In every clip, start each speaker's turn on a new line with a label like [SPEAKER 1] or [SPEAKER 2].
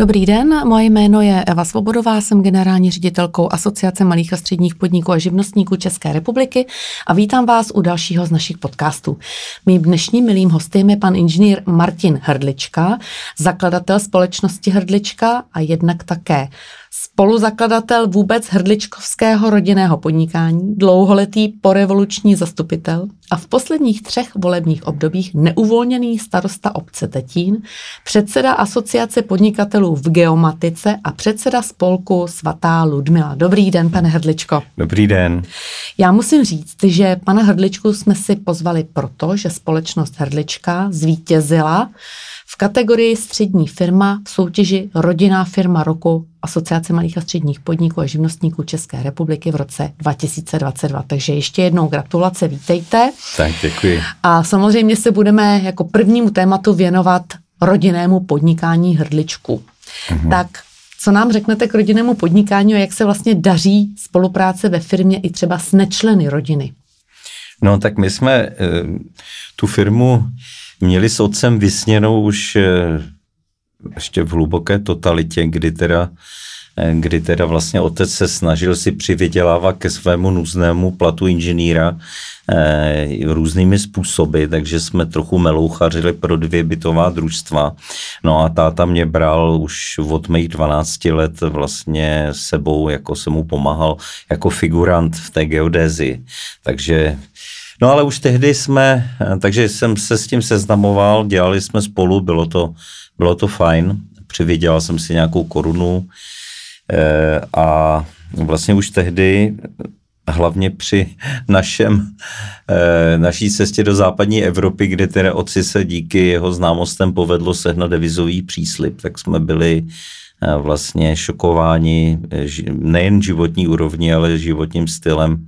[SPEAKER 1] Dobrý den, moje jméno je Eva Svobodová, jsem generální ředitelkou Asociace malých a středních podniků a živnostníků České republiky a vítám vás u dalšího z našich podcastů. Mým dnešním milým hostem je pan inženýr Martin Hrdlička, zakladatel společnosti Hrdlička a jednak také spoluzakladatel vůbec hrdličkovského rodinného podnikání, dlouholetý porevoluční zastupitel a v posledních třech volebních obdobích neuvolněný starosta obce Tetín, předseda asociace podnikatelů v geomatice a předseda spolku svatá Ludmila. Dobrý den, pane Hrdličko.
[SPEAKER 2] Dobrý den.
[SPEAKER 1] Já musím říct, že pana Hrdličku jsme si pozvali proto, že společnost Hrdlička zvítězila v kategorii střední firma v soutěži Rodinná firma roku Asociace malých a středních podniků a živnostníků České republiky v roce 2022. Takže ještě jednou gratulace, vítejte.
[SPEAKER 2] Tak, děkuji.
[SPEAKER 1] A samozřejmě se budeme jako prvnímu tématu věnovat rodinnému podnikání hrdličku. Mhm. Tak co nám řeknete k rodinnému podnikání a jak se vlastně daří spolupráce ve firmě i třeba s nečleny rodiny?
[SPEAKER 2] No tak my jsme e, tu firmu měli s otcem vysněnou už e, ještě v hluboké totalitě, kdy teda eh, kdy teda vlastně otec se snažil si přivydělávat ke svému nuznému platu inženýra e, různými způsoby, takže jsme trochu melouchařili pro dvě bytová družstva. No a táta mě bral už od mých 12 let vlastně sebou, jako se mu pomáhal jako figurant v té geodézi. Takže No ale už tehdy jsme, eh, takže jsem se s tím seznamoval, dělali jsme spolu, bylo to bylo to fajn, přivydělal jsem si nějakou korunu eh, a vlastně už tehdy hlavně při našem, eh, naší cestě do západní Evropy, kde teda otci se díky jeho známostem povedlo sehnat devizový příslip, tak jsme byli eh, vlastně šokováni nejen životní úrovní, ale životním stylem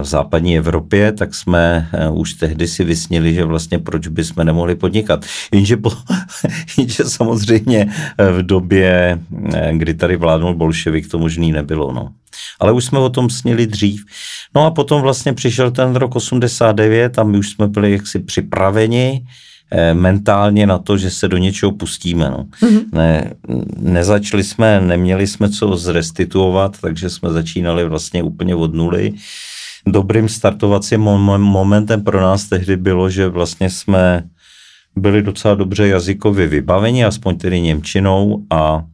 [SPEAKER 2] v západní Evropě, tak jsme eh, už tehdy si vysnili, že vlastně proč by jsme nemohli podnikat. Jenže, po, jenže samozřejmě eh, v době, eh, kdy tady vládnul bolševik, to možný nebylo. No. Ale už jsme o tom snili dřív. No a potom vlastně přišel ten rok 89 a my už jsme byli jaksi připraveni, mentálně na to, že se do něčeho pustíme. No. Mm-hmm. Ne, nezačali jsme, neměli jsme co zrestituovat, takže jsme začínali vlastně úplně od nuly dobrým startovacím momentem pro nás tehdy bylo, že vlastně jsme byli docela dobře jazykově vybaveni, aspoň tedy Němčinou a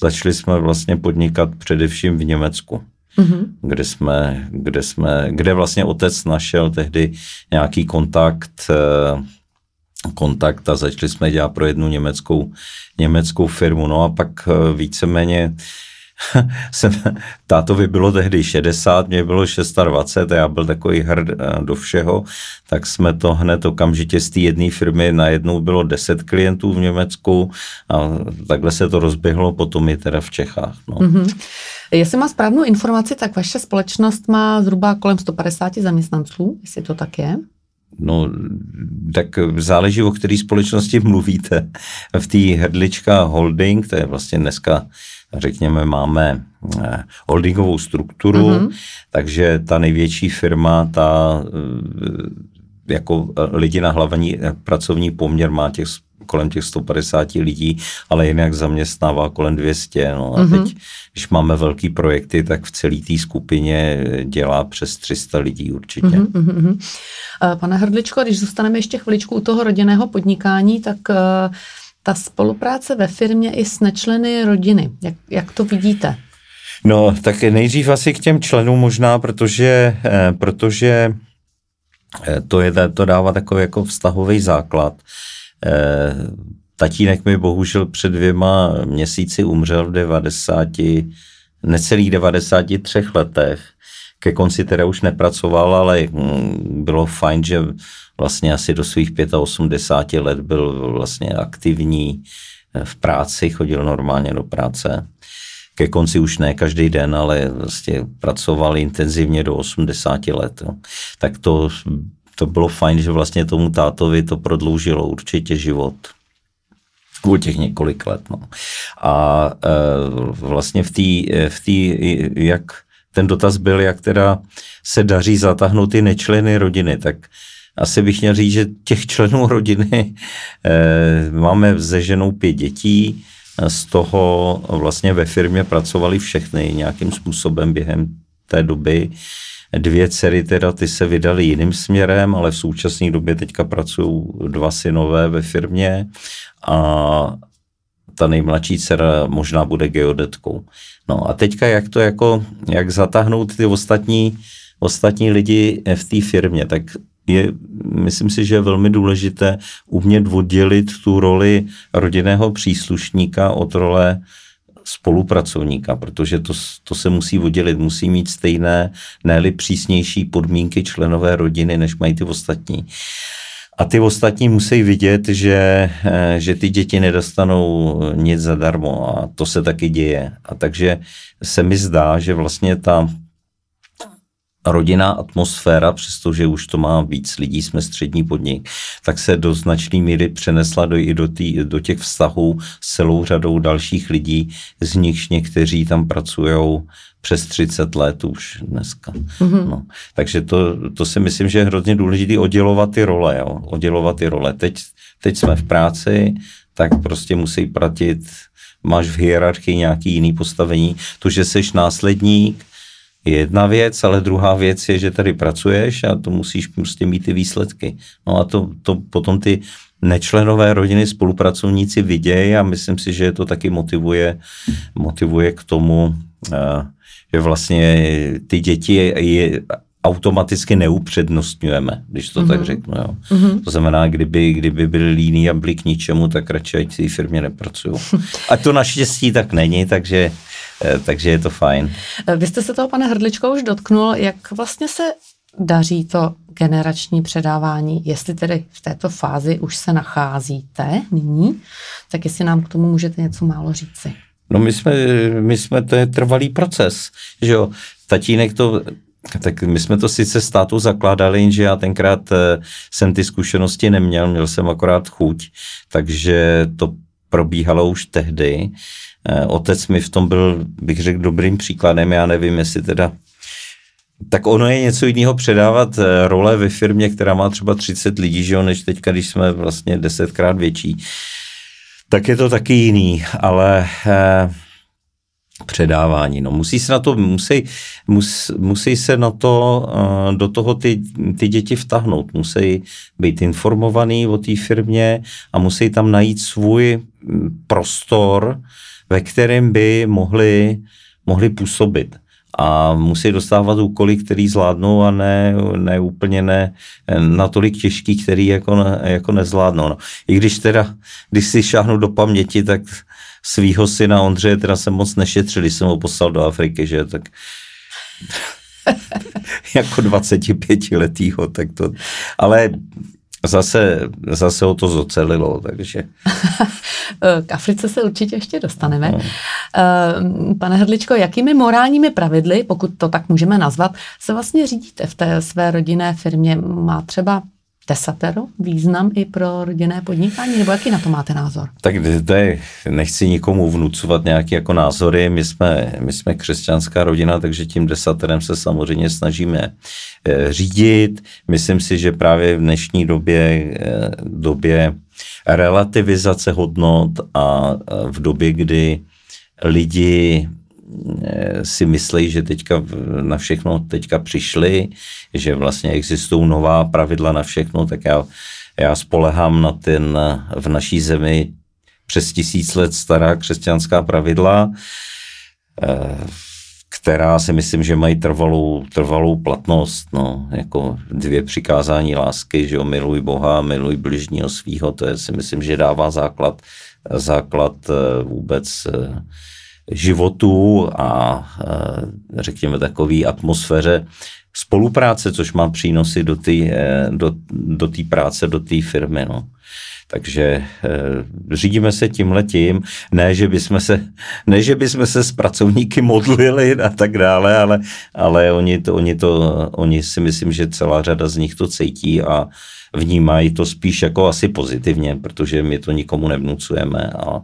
[SPEAKER 2] začali jsme vlastně podnikat především v Německu. Mm-hmm. Kde jsme, kde jsme, kde vlastně otec našel tehdy nějaký kontakt, eh, kontakt a začali jsme dělat pro jednu německou, německou firmu. No a pak eh, víceméně jsem, tátovi bylo tehdy 60, mě bylo 26 a já byl takový hrd eh, do všeho, tak jsme to hned okamžitě z té jedné firmy najednou bylo 10 klientů v Německu a takhle se to rozběhlo, potom je teda v Čechách. No. Mm-hmm.
[SPEAKER 1] Jestli má správnou informaci, tak vaše společnost má zhruba kolem 150 zaměstnanců, jestli to tak je?
[SPEAKER 2] No, tak záleží, o které společnosti mluvíte. V té Hrdlička Holding, to je vlastně dneska řekněme, máme eh, holdingovou strukturu, mm-hmm. takže ta největší firma, ta eh, jako lidi na hlavní eh, pracovní poměr má těch kolem těch 150 lidí, ale jinak zaměstnává kolem 200. No a mm-hmm. teď, když máme velký projekty, tak v celé té skupině dělá přes 300 lidí určitě. Mm-hmm.
[SPEAKER 1] Pane Hrdličko, když zůstaneme ještě chviličku u toho rodinného podnikání, tak uh, ta spolupráce ve firmě i s nečleny rodiny. Jak, jak to vidíte?
[SPEAKER 2] No, tak nejdřív asi k těm členům možná, protože, eh, protože eh, to, je, to dává takový jako vztahový základ. Eh, tatínek mi bohužel před dvěma měsíci umřel v 90, necelých 93 letech. Ke konci teda už nepracoval, ale hm, bylo fajn, že vlastně asi do svých 85 let byl vlastně aktivní eh, v práci, chodil normálně do práce. Ke konci už ne každý den, ale vlastně pracoval intenzivně do 80 let. Jo. Tak to, to bylo fajn, že vlastně tomu tátovi to prodloužilo určitě život o těch několik let. No. A e, vlastně v té, v tý, jak ten dotaz byl, jak teda se daří zatáhnout ty nečleny rodiny, tak asi bych měl říct, že těch členů rodiny eh, máme se ženou pět dětí, z toho vlastně ve firmě pracovali všechny nějakým způsobem během té doby. Dvě dcery teda ty se vydaly jiným směrem, ale v současné době teďka pracují dva synové ve firmě a ta nejmladší dcera možná bude geodetkou. No a teďka jak to jako, jak zatáhnout ty ostatní, ostatní lidi v té firmě, tak je, myslím si, že je velmi důležité umět oddělit tu roli rodinného příslušníka od role spolupracovníka, protože to, to se musí oddělit, musí mít stejné, ne přísnější podmínky členové rodiny, než mají ty ostatní. A ty ostatní musí vidět, že, eh, že ty děti nedostanou nic zadarmo a to se taky děje. A takže se mi zdá, že vlastně ta rodinná atmosféra, přestože už to má víc lidí, jsme střední podnik, tak se do značné míry přenesla do, i do, tý, do těch vztahů s celou řadou dalších lidí, z nichž někteří tam pracují přes 30 let už dneska. Mm-hmm. No, takže to, to si myslím, že je hrozně důležité oddělovat ty role. Jo? Oddělovat ty role. Teď, teď jsme v práci, tak prostě musí pratit, máš v hierarchii nějaký jiný postavení. To, že jsi následník, je jedna věc, ale druhá věc je, že tady pracuješ a to musíš prostě mít ty výsledky. No a to, to potom ty nečlenové rodiny, spolupracovníci vidějí a myslím si, že to taky motivuje, motivuje k tomu, eh, že vlastně ty děti je, je automaticky neupřednostňujeme, když to mm-hmm. tak mhm. řeknu. Jo. Mm-hmm. To znamená, kdyby, kdyby byli líní a byli k ničemu, tak radši ať v firmě nepracují. A to naštěstí tak není, takže Eh, takže je to fajn.
[SPEAKER 1] Eh, vy jste se toho, pane Hrdličko, už dotknul, jak vlastně se daří to generační předávání, jestli tedy v této fázi už se nacházíte nyní, tak jestli nám k tomu můžete něco málo říci.
[SPEAKER 2] No my jsme, my jsme, to je trvalý proces, že jo, tatínek to tak my jsme to sice státu zakládali, jenže já tenkrát eh, jsem ty zkušenosti neměl, měl jsem akorát chuť, takže to probíhalo už tehdy. Eh, otec mi v tom byl, bych řekl, dobrým příkladem, já nevím, jestli teda tak ono je něco jiného předávat eh, role ve firmě, která má třeba 30 lidí, že jo, než teďka, když jsme vlastně desetkrát větší. Tak je to taky jiný, ale eh, předávání. No, musí se na to, musí, mus, musí se na to, uh, do toho ty, ty děti vtahnout. Musí být informovaný o té firmě a musí tam najít svůj mm, prostor, ve kterém by mohli, mohli působit a musí dostávat úkoly, který zvládnou a ne, ne úplně ne, natolik těžký, který jako, ne, jako nezvládnou. No. I když teda, když si šáhnu do paměti, tak svýho syna Ondřeje teda jsem moc nešetřil, když jsem ho poslal do Afriky, že tak jako 25 letýho, tak to, ale Zase, zase ho to zocelilo, takže...
[SPEAKER 1] K Africe se určitě ještě dostaneme. No. Eh, pane Hrdličko, jakými morálními pravidly, pokud to tak můžeme nazvat, se vlastně řídíte v té své rodinné firmě? Má třeba desatero význam i pro rodinné podnikání, nebo jaký na to máte názor?
[SPEAKER 2] Tak je, nechci nikomu vnucovat nějaké jako názory, my jsme, my jsme křesťanská rodina, takže tím desaterem se samozřejmě snažíme eh, řídit. Myslím si, že právě v dnešní době, eh, době relativizace hodnot a v době, kdy lidi Eh, si myslí, že teďka na všechno teďka přišli, že vlastně existují nová pravidla na všechno, tak já, já spolehám na ten v naší zemi přes tisíc let stará křesťanská pravidla, eh, která si myslím, že mají trvalou, trvalou platnost, no, jako dvě přikázání lásky, že jo, miluj Boha, miluj bližního svýho, to je si myslím, že dává základ, základ eh, vůbec životu a řekněme takové atmosféře spolupráce, což má přínosy do té e, do, do tý práce, do té firmy. No. Takže e, řídíme se tím letím, ne, že bychom se, ne, že bychom se s pracovníky modlili a tak dále, ale, ale oni, to, oni, to, oni si myslím, že celá řada z nich to cítí a vnímají to spíš jako asi pozitivně, protože my to nikomu nevnucujeme a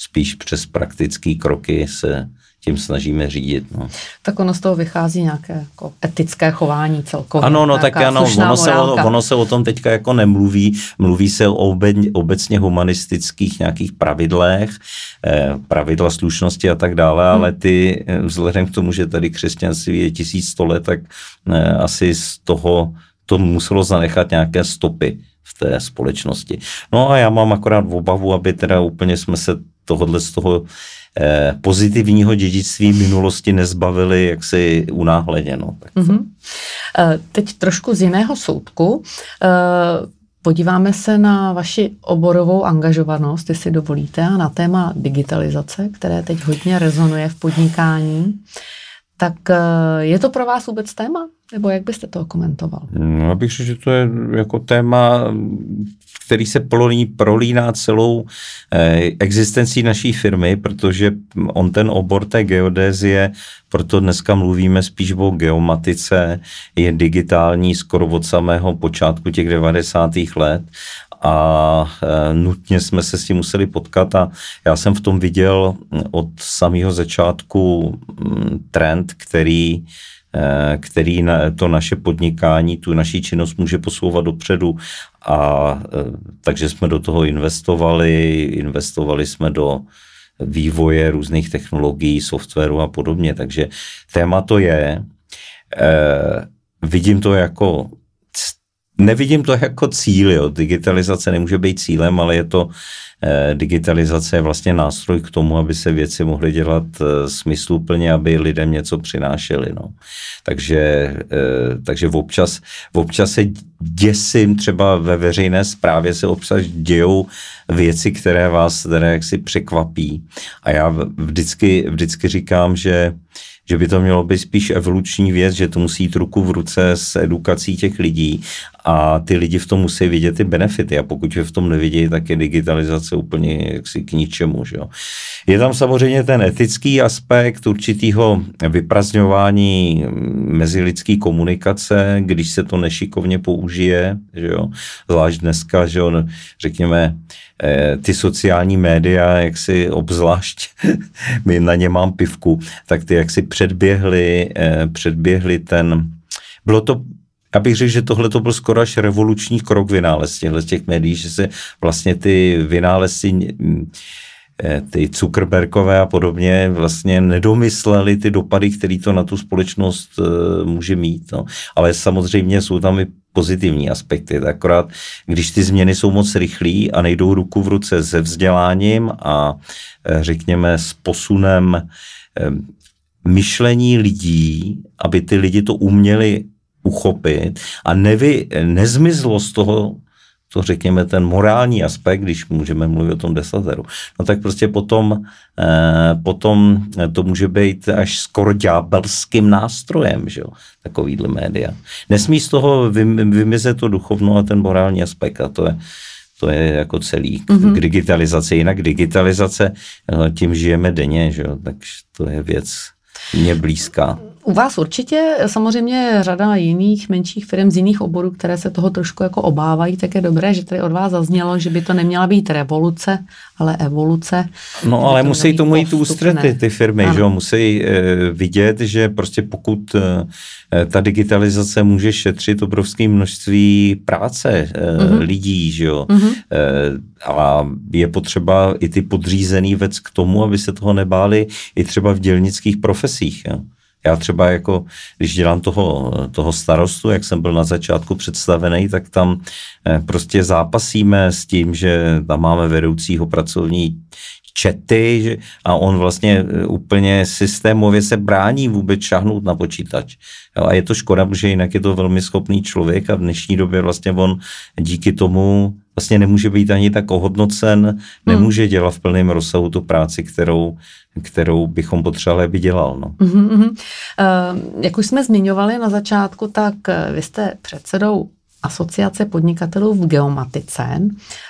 [SPEAKER 2] spíš přes praktické kroky se tím snažíme řídit. No.
[SPEAKER 1] Tak ono z toho vychází nějaké jako etické chování celkově.
[SPEAKER 2] Ano, no tak ano, ono se, o, ono se o tom teďka jako nemluví, mluví se o obecně humanistických nějakých pravidlech, eh, pravidla slušnosti a tak dále, hmm. ale ty vzhledem k tomu, že tady křesťanství je 1100 let, tak asi z toho to muselo zanechat nějaké stopy v té společnosti. No a já mám akorát v obavu, aby teda úplně jsme se tohodle z toho eh, pozitivního dědictví minulosti nezbavili jaksi unáhleně. No. Tak mm-hmm.
[SPEAKER 1] Teď trošku z jiného soudku. Eh, podíváme se na vaši oborovou angažovanost, jestli dovolíte, a na téma digitalizace, které teď hodně rezonuje v podnikání. Tak je to pro vás vůbec téma? Nebo jak byste to komentoval?
[SPEAKER 2] No, já bych řekl, že to je jako téma, který se prolíná, prolíná celou eh, existencí naší firmy, protože on ten obor té geodézie, proto dneska mluvíme spíš o geomatice, je digitální skoro od samého počátku těch 90. let a e, nutně jsme se s tím museli potkat a já jsem v tom viděl od samého začátku trend, který Eh, který to naše podnikání, tu naší činnost může posouvat dopředu. A eh, takže jsme do toho investovali, investovali jsme do vývoje různých technologií, softwaru a podobně. Takže téma to je, vidím to jako Nevidím to jako cíl, jo. digitalizace nemůže být cílem, ale je to eh, digitalizace je vlastně nástroj k tomu, aby se věci mohly dělat eh, smysluplně, aby lidem něco přinášeli. No. Takže, eh, takže občas, občas se děsím, třeba ve veřejné správě se občas dějou věci, které vás které jaksi překvapí. A já vždycky, vždycky říkám, že že by to mělo být spíš evoluční věc, že to musí jít ruku v ruce s edukací těch lidí a ty lidi v tom musí vidět ty benefity a pokud je v tom nevidějí, tak je digitalizace úplně jaksi k ničemu. Že jo. Je tam samozřejmě ten etický aspekt určitého vyprazňování mezilidské komunikace, když se to nešikovně použije, že jo. zvlášť dneska, že jo, řekněme, eh, ty sociální média, jak si obzvlášť, my na ně mám pivku, tak ty jak si předběhli, eh, předběhli ten, bylo to já bych řekl, že tohle to byl skoro až revoluční krok vynález těchto těch médií, že se vlastně ty vynálezy eh, ty Zuckerbergové a podobně vlastně nedomysleli ty dopady, který to na tu společnost uh, může mít. No. Ale samozřejmě jsou tam i pozitivní aspekty. Akorát, když ty změny jsou moc rychlé a nejdou ruku v ruce se vzděláním a eh, řekněme s posunem myšlení lidí, aby ty lidi to uměli uchopit a nevy, nezmizlo z toho to řekněme ten morální aspekt, když můžeme mluvit o tom desateru, no tak prostě potom, eh, potom to může být až skoro ďábelským nástrojem, že jo, takovýhle média. Nesmí z toho vymizet to duchovno a ten morální aspekt a to je, to je jako celý mm-hmm. k digitalizaci. Jinak digitalizace, eh, tím žijeme denně, že jo, takže to je věc mě blízká.
[SPEAKER 1] U vás určitě samozřejmě řada jiných menších firm z jiných oborů, které se toho trošku jako obávají, tak je dobré, že tady od vás zaznělo, že by to neměla být revoluce, ale evoluce.
[SPEAKER 2] No ale to musí tomu jít ústrety ty firmy, že jo? musí e, vidět, že prostě pokud e, ta digitalizace může šetřit obrovské množství práce e, mm-hmm. lidí, že jo, mm-hmm. e, a je potřeba i ty podřízený věc k tomu, aby se toho nebáli i třeba v dělnických profesích. Jo? Já třeba jako, když dělám toho, toho starostu, jak jsem byl na začátku představený, tak tam eh, prostě zápasíme s tím, že tam máme vedoucího pracovní čety a on vlastně eh, úplně systémově se brání vůbec šahnout na počítač. Jo, a je to škoda, protože jinak je to velmi schopný člověk a v dnešní době vlastně on díky tomu vlastně nemůže být ani tak ohodnocen, hmm. nemůže dělat v plném rozsahu tu práci, kterou, kterou bychom potřebovali, aby dělal. No.
[SPEAKER 1] Uh-huh, uh-huh. Uh, jak už jsme zmiňovali na začátku, tak eh, vy jste předsedou asociace podnikatelů v geomatice.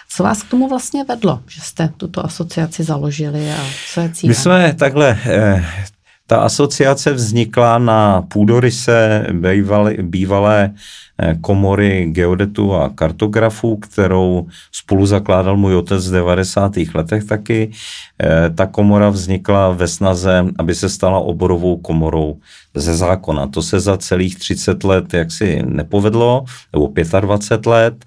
[SPEAKER 1] Co vás k tomu vlastně vedlo, že jste tuto asociaci založili a co je cílem?
[SPEAKER 2] My jsme takhle, eh, ta asociace vznikla na půdoryse bývalé, bývalé eh, komory geodetů a kartografů, kterou spolu zakládal můj otec v 90. letech taky. Eh, ta komora vznikla ve snaze, aby se stala oborovou komorou ze zákona. To se za celých 30 let jaksi nepovedlo, nebo 25 let.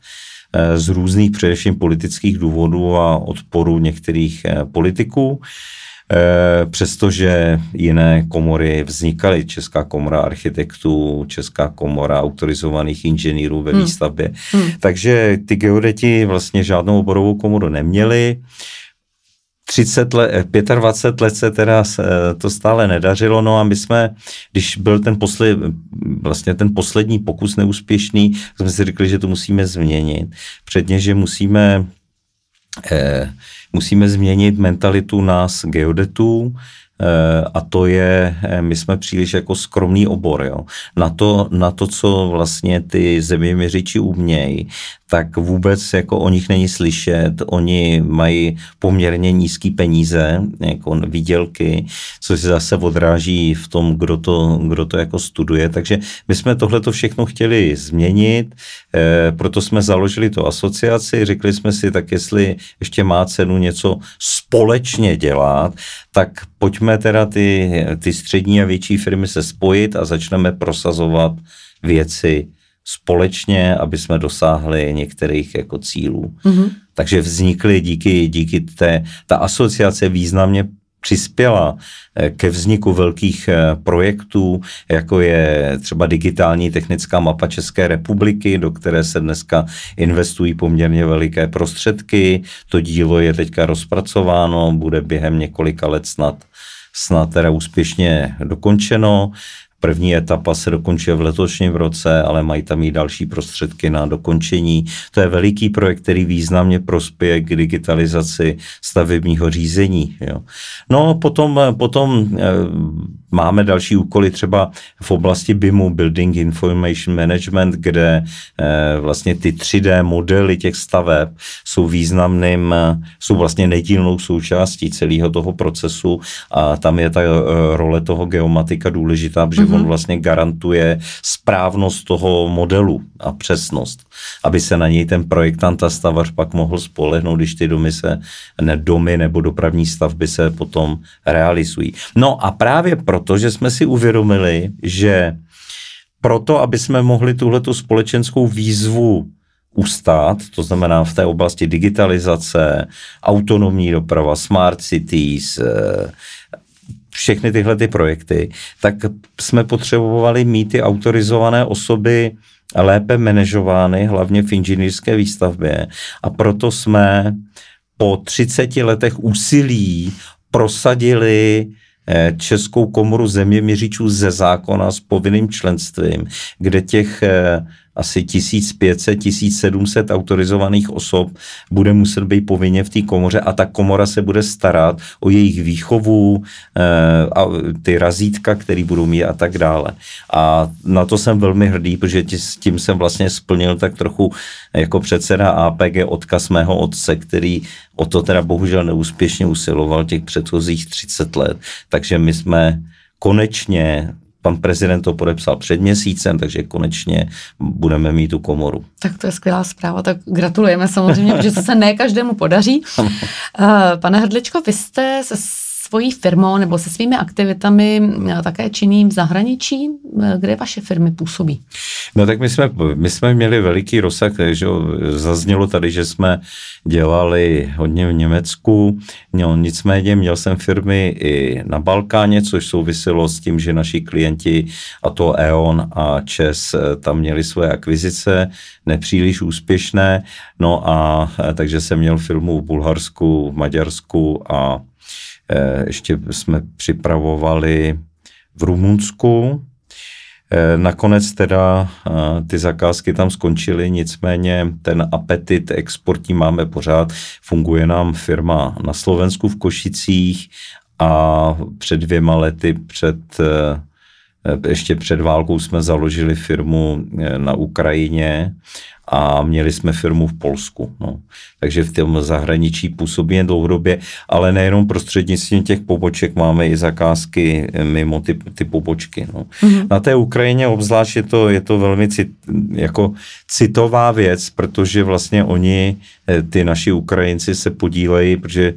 [SPEAKER 2] z různých především politických důvodů a odporu některých politiků. Přestože jiné komory vznikaly, Česká komora architektů, Česká komora autorizovaných inženýrů ve hmm. výstavbě. Hmm. Takže ty geodeti vlastně žádnou oborovou komoru neměli. 30 let, 25 let se teda to stále nedařilo, no a my jsme, když byl ten, posled, vlastně ten poslední pokus neúspěšný, jsme si řekli, že to musíme změnit. Předně, že musíme, eh, musíme změnit mentalitu nás geodetů, Eh, a to je, eh, my jsme příliš jako skromný obor, jo. Na to, na to, co vlastně ty zeměměřiči umějí, tak vůbec jako o nich není slyšet, oni mají poměrně nízký peníze, jako výdělky, což se zase odráží v tom, kdo to, kdo to jako studuje, takže my jsme tohle to všechno chtěli změnit, eh, proto jsme založili tu asociaci, řekli jsme si, tak jestli ještě má cenu něco společně dělat, tak pojďme teda ty, ty střední a větší firmy se spojit a začneme prosazovat věci společně, aby jsme dosáhli některých jako cílů. Mm-hmm. Takže vznikly díky, díky té, ta asociace významně přispěla eh, ke vzniku velkých eh, projektů, jako je třeba digitální technická mapa České republiky, do které se dneska investují poměrně veliké prostředky. To dílo je teďka rozpracováno, bude během několika let snad snad teda úspěšně dokončeno. První etapa se dokončuje v letošním roce, ale mají tam i další prostředky na dokončení. To je veliký projekt, který významně prospěje k digitalizaci stavebního řízení. Jo. No potom, potom e, máme další úkoly třeba v oblasti BIMu, Building Information Management, kde e, vlastně ty 3D modely těch staveb jsou významným, jsou vlastně nedílnou součástí celého toho procesu a tam je ta e, role toho geomatika důležitá, protože mm-hmm. on vlastně garantuje správnost toho modelu a přesnost, aby se na něj ten projektant a stavař pak mohl spolehnout, když ty domy se, ne domy nebo dopravní stavby se potom realizují. No a právě proto, že jsme si uvědomili, že proto, aby jsme mohli tuhletu společenskou výzvu ustát, to znamená v té oblasti digitalizace, autonomní doprava, smart cities, eh, všechny tyhle ty projekty, tak jsme potřebovali mít ty autorizované osoby lépe manažovány, hlavně v inženýrské výstavbě. A proto jsme po 30 letech úsilí prosadili Českou komoru zeměměřičů ze zákona s povinným členstvím, kde těch eh, asi 1500-1700 autorizovaných osob bude muset být povinně v té komoře a ta komora se bude starat o jejich výchovu, eh, a ty razítka, které budou mít a tak dále. A na to jsem velmi hrdý, protože s tím jsem vlastně splnil tak trochu jako předseda APG odkaz mého otce, který o to teda bohužel neúspěšně usiloval těch předchozích 30 let. Takže my jsme konečně pan prezident to podepsal před měsícem, takže konečně budeme mít tu komoru.
[SPEAKER 1] Tak to je skvělá zpráva, tak gratulujeme samozřejmě, protože se ne každému podaří. Eh, pane Hrdličko, vy jste se svojí firmou nebo se svými aktivitami eh, také činný v zahraničí? Eh, kde vaše firmy působí?
[SPEAKER 2] No tak my jsme, my jsme měli veliký rozsah, takže zaznělo tady, že jsme dělali hodně v Německu, no, nicméně měl jsem firmy i na Balkáně, což souviselo s tím, že naši klienti, a to E.ON a ČES, eh, tam měli svoje akvizice, nepříliš úspěšné, no a takže jsem měl firmu v Bulharsku, v Maďarsku a Eh, ještě jsme připravovali v Rumunsku. Eh, nakonec teda eh, ty zakázky tam skončily, nicméně ten apetit exportní máme pořád. Funguje nám firma na Slovensku v Košicích a před dvěma lety, před ještě před válkou jsme založili firmu na Ukrajině a měli jsme firmu v Polsku. No. Takže v tom zahraničí působí jen dlouhodobě, ale nejenom prostřednictvím těch poboček máme i zakázky mimo ty, ty pobočky. No. Mm-hmm. Na té Ukrajině obzvlášť je to, je to velmi cit, jako citová věc, protože vlastně oni, eh, ty naši Ukrajinci se podílejí, protože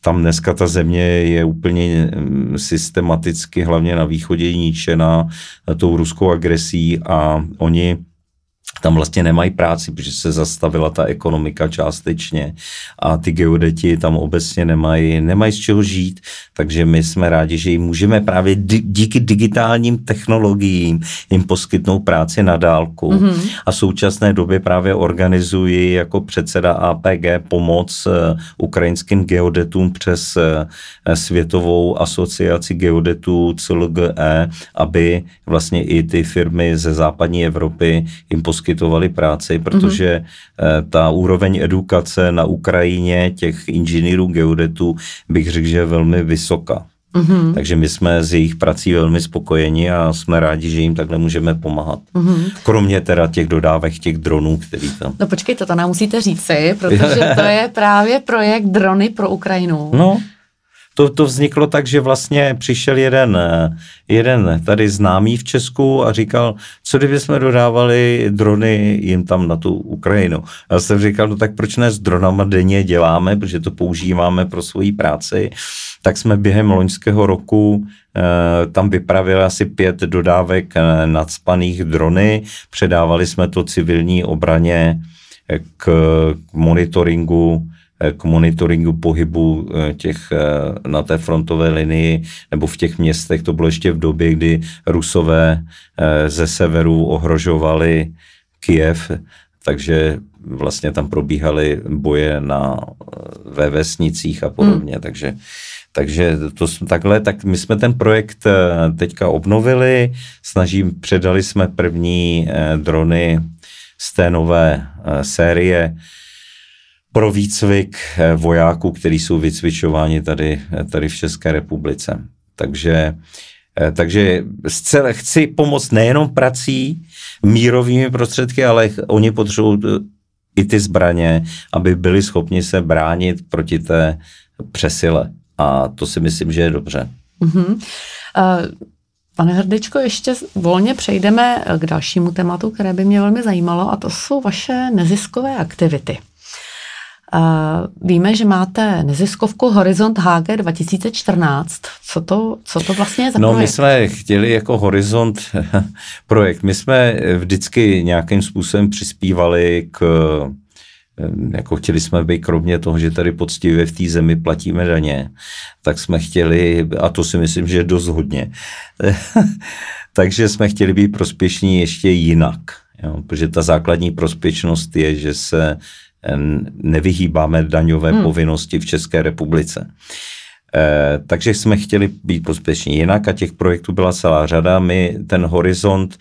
[SPEAKER 2] tam dneska ta země je úplně mm, systematicky, hlavně na východě, ničená tou ruskou agresí a oni tam vlastně nemají práci, protože se zastavila ta ekonomika částečně a ty geodeti tam obecně nemají, nemají z čeho žít, takže my jsme rádi, že jim můžeme právě díky digitálním technologiím jim poskytnout práci na dálku mm-hmm. a v současné době právě organizuji jako předseda APG pomoc eh, ukrajinským geodetům přes eh, Světovou asociaci geodetů CLGE, aby vlastně i ty firmy ze západní Evropy jim poskytly poskytovali práci, protože mm-hmm. ta úroveň edukace na Ukrajině těch inženýrů geodetů bych řekl, že je velmi vysoká. Mm-hmm. Takže my jsme s jejich prací velmi spokojeni a jsme rádi, že jim takhle můžeme pomáhat. Mm-hmm. Kromě teda těch dodávek těch dronů, který tam...
[SPEAKER 1] No počkejte, to nám musíte říci, protože to je právě projekt Drony pro Ukrajinu.
[SPEAKER 2] No, to, to vzniklo tak, že vlastně přišel jeden, eh, jeden tady známý v Česku a říkal, co kdyby jsme dodávali drony jim tam na tu Ukrajinu. Já jsem říkal, no tak proč ne s dronama denně děláme, protože to používáme pro svoji práci. Tak jsme během loňského roku eh, tam vypravili asi pět dodávek eh, nadspaných drony, předávali jsme to civilní obraně k monitoringu Eh, k monitoringu pohybu eh, těch eh, na té frontové linii nebo v těch městech. To bylo ještě v době, kdy Rusové ze severu ohrožovali Kiev, takže vlastně tam probíhaly boje na, ve vesnicích a podobně, hmm. takže takže to takhle, tak my jsme ten projekt teďka obnovili, snažím, předali jsme první drony z té nové série, pro výcvik eh, vojáků, kteří jsou vycvičováni tady, eh, tady v České republice. Takže, eh, takže zcela chci pomoct nejenom prací, mírovými prostředky, ale oni potřebují i ty zbraně, aby byli schopni se bránit proti té přesile. A to si myslím, že je dobře. Mm-hmm. Uh...
[SPEAKER 1] Pane Hrdečko, ještě volně přejdeme k dalšímu tématu, které by mě velmi zajímalo, a to jsou vaše neziskové aktivity. Víme, že máte neziskovku Horizont HG 2014. Co to, co to vlastně je za
[SPEAKER 2] no,
[SPEAKER 1] projekt?
[SPEAKER 2] my jsme chtěli jako Horizont projekt. My jsme vždycky nějakým způsobem přispívali k jako chtěli jsme být, kromě toho, že tady poctivě v té zemi platíme daně, tak jsme chtěli, a to si myslím, že je dost hodně, takže jsme chtěli být prospěšní ještě jinak. Jo, protože ta základní prospěšnost je, že se nevyhýbáme daňové hmm. povinnosti v České republice. E, takže jsme chtěli být prospěšní jinak a těch projektů byla celá řada. My ten horizont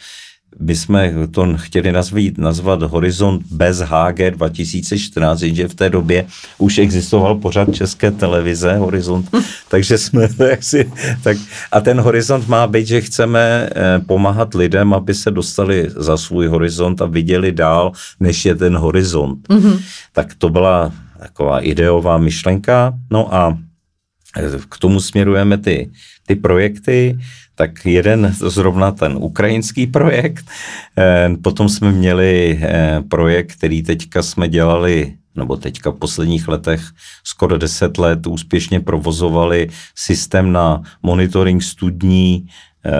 [SPEAKER 2] jsme to chtěli nazvat, nazvat Horizont bez HG 2014, jenže v té době už existoval pořád české televize Horizont, takže jsme jaksi, tak, a ten horizont má být, že chceme eh, pomáhat lidem, aby se dostali za svůj horizont a viděli dál, než je ten horizont. Mm-hmm. Tak to byla taková ideová myšlenka, no a eh, k tomu směrujeme ty, ty projekty tak jeden zrovna ten ukrajinský projekt, eh, potom jsme měli eh, projekt, který teďka jsme dělali nebo teďka v posledních letech skoro 10 let úspěšně provozovali systém na monitoring studní eh,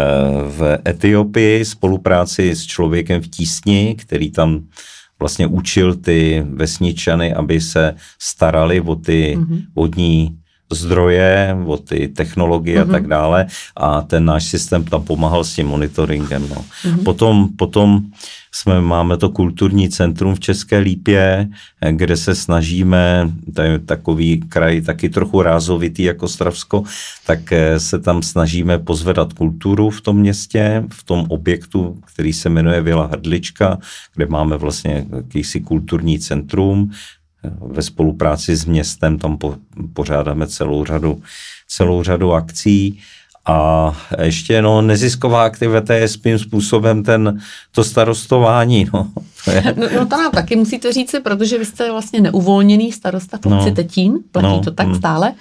[SPEAKER 2] v Etiopii, spolupráci s člověkem v tísni, který tam vlastně učil ty vesničany, aby se starali o ty mm-hmm. vodní zdroje, o ty technologie mm-hmm. a tak mhm. dále a ten náš systém tam pomáhal s tím monitoringem. No. Mm-hmm. Potom, potom jsme, máme to kulturní centrum v České Lípě, kde se snažíme, to je takový kraj taky trochu rázovitý jako Stravsko, tak eh, se tam snažíme pozvedat kulturu v tom městě, v tom objektu, který se jmenuje Vila Hrdlička, kde máme vlastně jakýsi kulturní centrum, ve spolupráci s městem tam po, pořádáme celou řadu, celou řadu akcí. A ještě no, nezisková aktivita je svým způsobem ten, to starostování. No.
[SPEAKER 1] no, no to nám taky musíte říci, protože vy jste vlastně neuvolněný starosta v obci no, Tetín, platí no, to tak mm. stále.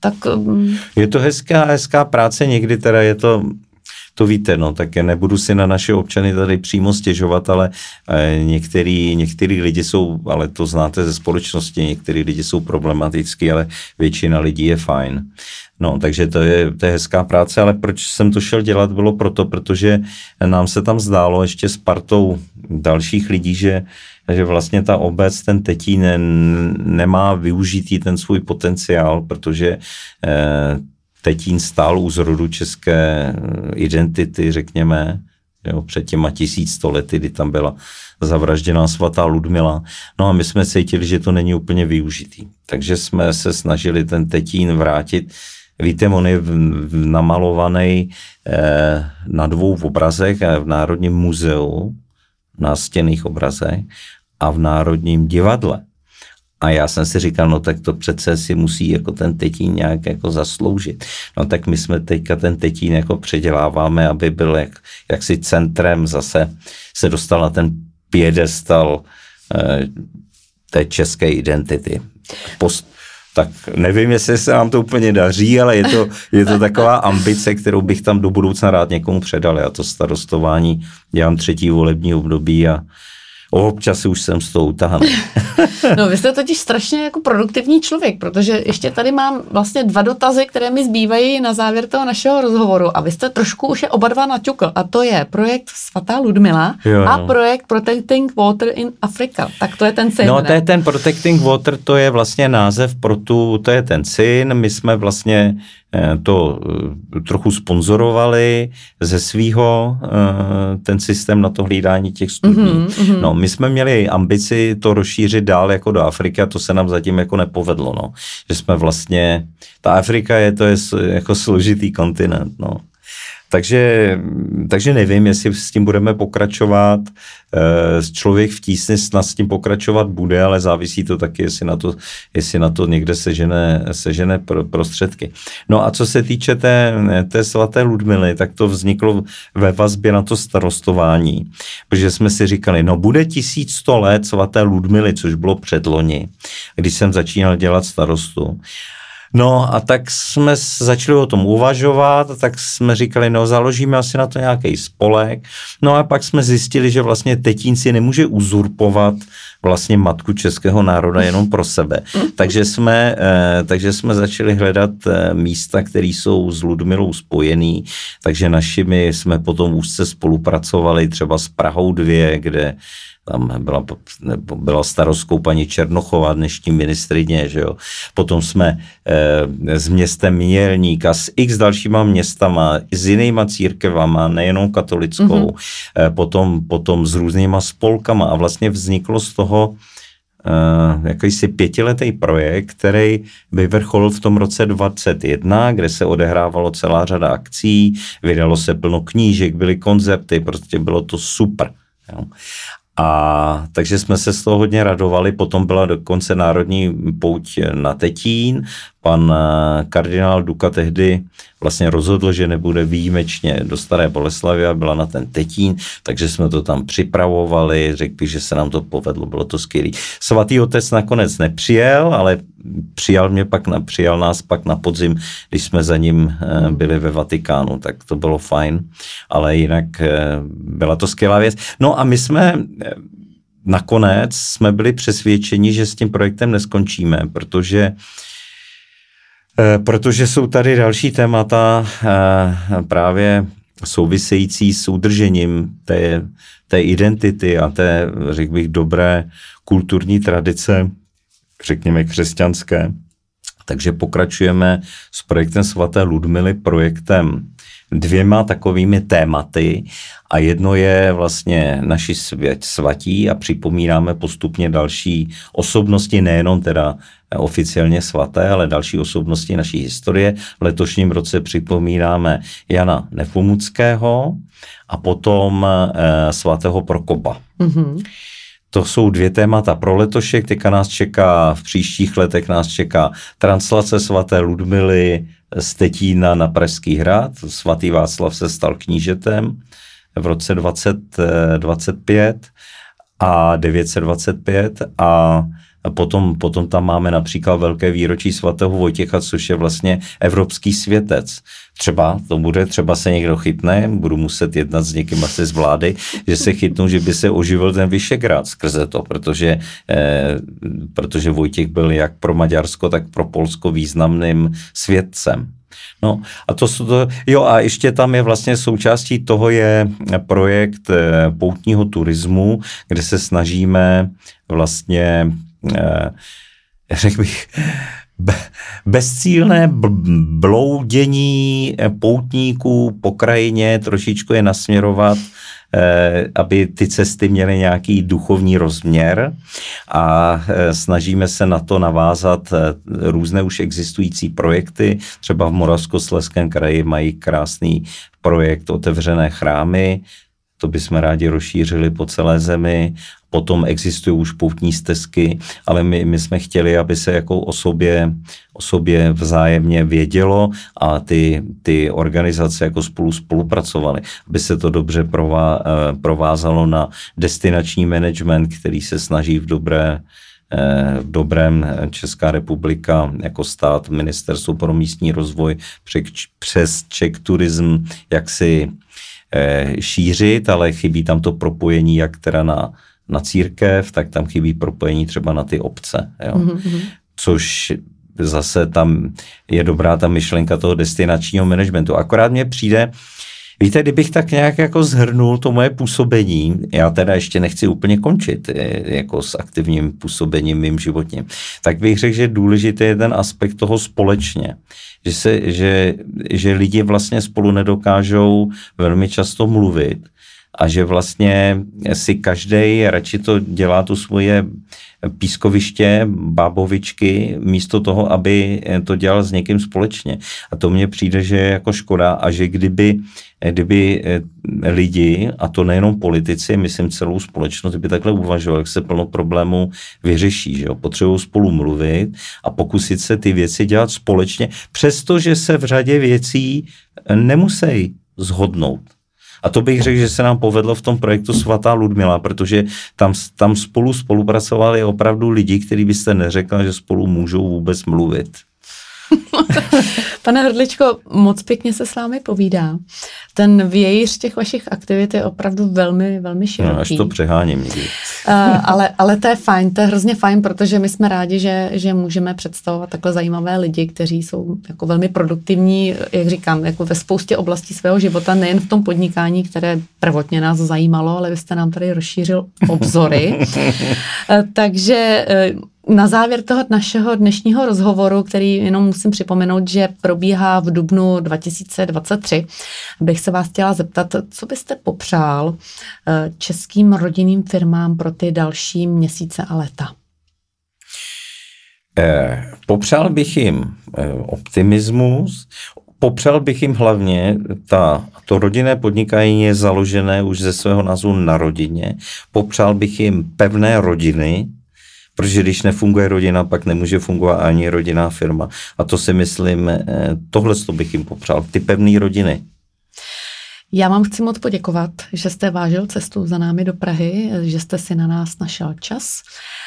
[SPEAKER 1] Tak,
[SPEAKER 2] um... Je to hezká, hezká práce, někdy teda je to to víte, no, tak nebudu si na naše občany tady přímo stěžovat, ale eh, některý, některý lidi jsou, ale to znáte ze společnosti, některý lidi jsou problematický, ale většina lidí je fajn. No, takže to je, to je hezká práce, ale proč jsem to šel dělat, bylo proto, protože nám se tam zdálo ještě s partou dalších lidí, že, že vlastně ta obec, ten Tetín ne, nemá využitý ten svůj potenciál, protože eh, Tetín stál u zrodu české identity, řekněme, jo, před těma tisíc lety, kdy tam byla zavražděná svatá Ludmila. No a my jsme cítili, že to není úplně využitý. Takže jsme se snažili ten Tetín vrátit Víte, on je namalovaný eh, na dvou obrazech v Národním muzeu, na stěných obrazech a v Národním divadle. A já jsem si říkal, no tak to přece si musí jako ten tetín nějak jako zasloužit. No tak my jsme teďka ten tetín jako předěláváme, aby byl jak, jaksi centrem zase se dostal na ten pědestal eh, té české identity. Post, tak nevím, jestli se nám to úplně daří, ale je to, je to taková ambice, kterou bych tam do budoucna rád někomu předal. Já to starostování dělám třetí volební období a občas už jsem s tou utahaný.
[SPEAKER 1] no vy jste totiž strašně jako produktivní člověk, protože ještě tady mám vlastně dva dotazy, které mi zbývají na závěr toho našeho rozhovoru a vy jste trošku už je oba dva naťukl a to je projekt Svatá Ludmila jo, a projekt Protecting Water in Africa. Tak to je ten syn,
[SPEAKER 2] No to je ten Protecting Water, to je vlastně název pro tu, to je ten syn, my jsme vlastně Eh, to eh, trochu sponzorovali ze svýho eh, ten systém na to hlídání těch studní. Mm-hmm. No, my jsme měli ambici to rozšířit dál jako do Afriky a to se nám zatím jako nepovedlo, no. Že jsme vlastně, ta Afrika je, to je jako složitý kontinent, no. Takže, takže nevím, jestli s tím budeme pokračovat. Eh, člověk v tísni snad s tím pokračovat bude, ale závisí to taky, jestli na to, jestli na to někde sežene, sežene prostředky. No a co se týče té, té svaté Ludmily, tak to vzniklo ve vazbě na to starostování, protože jsme si říkali, no bude 1100 let svaté Ludmily, což bylo předloni, když jsem začínal dělat starostu. No a tak jsme začali o tom uvažovat, tak jsme říkali, no založíme asi na to nějaký spolek. No a pak jsme zjistili, že vlastně Tetín si nemůže uzurpovat vlastně matku českého národa jenom pro sebe. Takže jsme, eh, takže jsme začali hledat eh, místa, které jsou s Ludmilou spojený, takže našimi jsme potom úzce spolupracovali třeba s Prahou 2, kde tam byla, byla starostkou paní Černochová, dnešní ministrině, že jo. Potom jsme e, s městem Mělník a s x dalšíma městama, s jinýma církevama, nejenom katolickou, mm-hmm. e, potom, potom s různýma spolkama a vlastně vzniklo z toho Uh, jakýsi pětiletý projekt, který vyvrcholil v tom roce 21, kde se odehrávalo celá řada akcí, vydalo se plno knížek, byly koncerty, prostě bylo to super. Jo. A takže jsme se z toho hodně radovali. Potom byla dokonce národní pouť na Tetín. Pan eh, kardinál Duka tehdy vlastně rozhodl, že nebude výjimečně do Staré Boleslavy a byla na ten Tetín, takže jsme to tam připravovali, řekli, že se nám to povedlo, bylo to skvělé. Svatý otec nakonec nepřijel, ale přijal mě pak, na, přijal nás pak na podzim, když jsme za ním eh, byli ve Vatikánu, tak to bylo fajn, ale jinak eh, byla to skvělá věc. No a my jsme nakonec jsme byli přesvědčeni, že s tím projektem neskončíme, protože protože jsou tady další témata eh, právě související s udržením té, té identity a té, řekl bych, dobré kulturní tradice, řekněme křesťanské. Takže pokračujeme s projektem svaté Ludmily, projektem dvěma takovými tématy a jedno je vlastně naši svět svatí a připomínáme postupně další osobnosti, nejenom teda oficiálně svaté, ale další osobnosti naší historie. V letošním roce připomínáme Jana Nepomuckého a potom eh, svatého Prokopa. Mm-hmm. To jsou dvě témata pro letošek, teďka nás čeká, v příštích letech nás čeká translace svaté Ludmily z Tetína na Pražský hrad. Svatý Václav se stal knížetem v roce 2025 a 925 a A potom, potom tam máme například velké výročí svatého Vojtěcha, což je vlastně evropský světec. Třeba to bude, třeba se někdo chytne, budu muset jednat s někým asi z vlády, že se chytnou, že by se oživil ten Vyšegrád skrze to, protože, eh, protože Vojtěch byl jak pro Maďarsko, tak pro Polsko významným světcem. No a to to, jo a ještě tam je vlastně součástí toho je projekt eh, poutního turismu, kde se snažíme vlastně, eh, řekl bych, bezcílné bloudění eh, poutníků po krajině trošičku je nasměrovat aby ty cesty měly nějaký duchovní rozměr a eh, snažíme se na to navázat eh, různé už existující projekty. Třeba v Moravskosleském kraji mají krásný projekt Otevřené chrámy, to bychom rádi rozšířili po celé zemi. Potom existují už poutní stezky, ale my, my jsme chtěli, aby se jako o sobě, o sobě vzájemně vědělo a ty, ty organizace jako spolu spolupracovaly, aby se to dobře prová, eh, provázalo na destinační management, který se snaží v dobré eh, v dobrém Česká republika jako stát, ministerstvo pro místní rozvoj přes Czech Tourism, jak si Eh, šířit, ale chybí tam to propojení jak teda na, na církev, tak tam chybí propojení třeba na ty obce. Jo? Mm-hmm. Což zase tam je dobrá ta myšlenka toho destinačního managementu. Akorát mně přijde, Víte, kdybych tak nějak jako zhrnul to moje působení, já teda ještě nechci úplně končit eh, jako s aktivním působením mým životním, tak bych řekl, že důležitý je ten aspekt toho společně. Že, se, že, že lidi vlastně spolu nedokážou velmi často mluvit a že vlastně si každý radši to dělá tu svoje pískoviště, bábovičky, místo toho, aby to dělal s někým společně. A to mně přijde, že je jako škoda a že kdyby, kdyby eh, lidi, a to nejenom politici, myslím celou společnost, by takhle uvažovali, jak se plno problémů vyřeší. Že jo? Potřebují spolu mluvit a pokusit se ty věci dělat společně, přestože se v řadě věcí nemusí zhodnout. A to bych řekl, že se nám povedlo v tom projektu Svatá Ludmila, protože tam, tam spolu spolupracovali opravdu lidi, kteří byste neřekl, že spolu můžou vůbec mluvit.
[SPEAKER 1] Pane Hrdličko, moc pěkně se s vámi povídá. Ten vějíř těch vašich aktivit je opravdu velmi, velmi široký. No,
[SPEAKER 2] až to přeháním někdy.
[SPEAKER 1] Uh, ale, ale to je fajn, to je hrozně fajn, protože my jsme rádi, že, že můžeme představovat takhle zajímavé lidi, kteří jsou jako velmi produktivní, jak říkám, jako ve spoustě oblastí svého života, nejen v tom podnikání, které prvotně nás zajímalo, ale vy jste nám tady rozšířil obzory. uh, takže uh, na závěr toho našeho dnešního rozhovoru, který jenom musím připomenout, že probíhá v dubnu 2023, bych se vás chtěla zeptat, co byste popřál eh, českým rodinným firmám pro ty další měsíce a léta?
[SPEAKER 2] Eh, popřál bych jim eh, optimismus, popřál bych jim hlavně, ta, to rodinné podnikání je založené už ze svého názvu na rodině, popřál bych jim pevné rodiny, Protože když nefunguje rodina, pak nemůže fungovat ani rodinná firma. A to si myslím, eh, tohle to bych jim popřál, ty pevné rodiny.
[SPEAKER 1] Já vám chci moc poděkovat, že jste vážil cestu za námi do Prahy, že jste si na nás našel čas.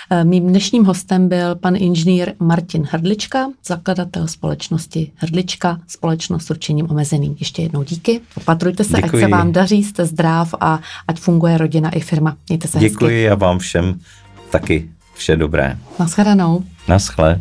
[SPEAKER 1] Eh, mým dnešním hostem byl pan inženýr Martin Hrdlička, zakladatel společnosti Hrdlička, společnost s určením omezeným. Ještě jednou díky, opatrujte se, Děkuji. ať se vám daří, jste zdrav a ať funguje rodina i firma. Mějte se
[SPEAKER 2] Děkuji
[SPEAKER 1] hezky.
[SPEAKER 2] a vám všem taky Vše dobré.
[SPEAKER 1] Naschledanou.
[SPEAKER 2] Naschle.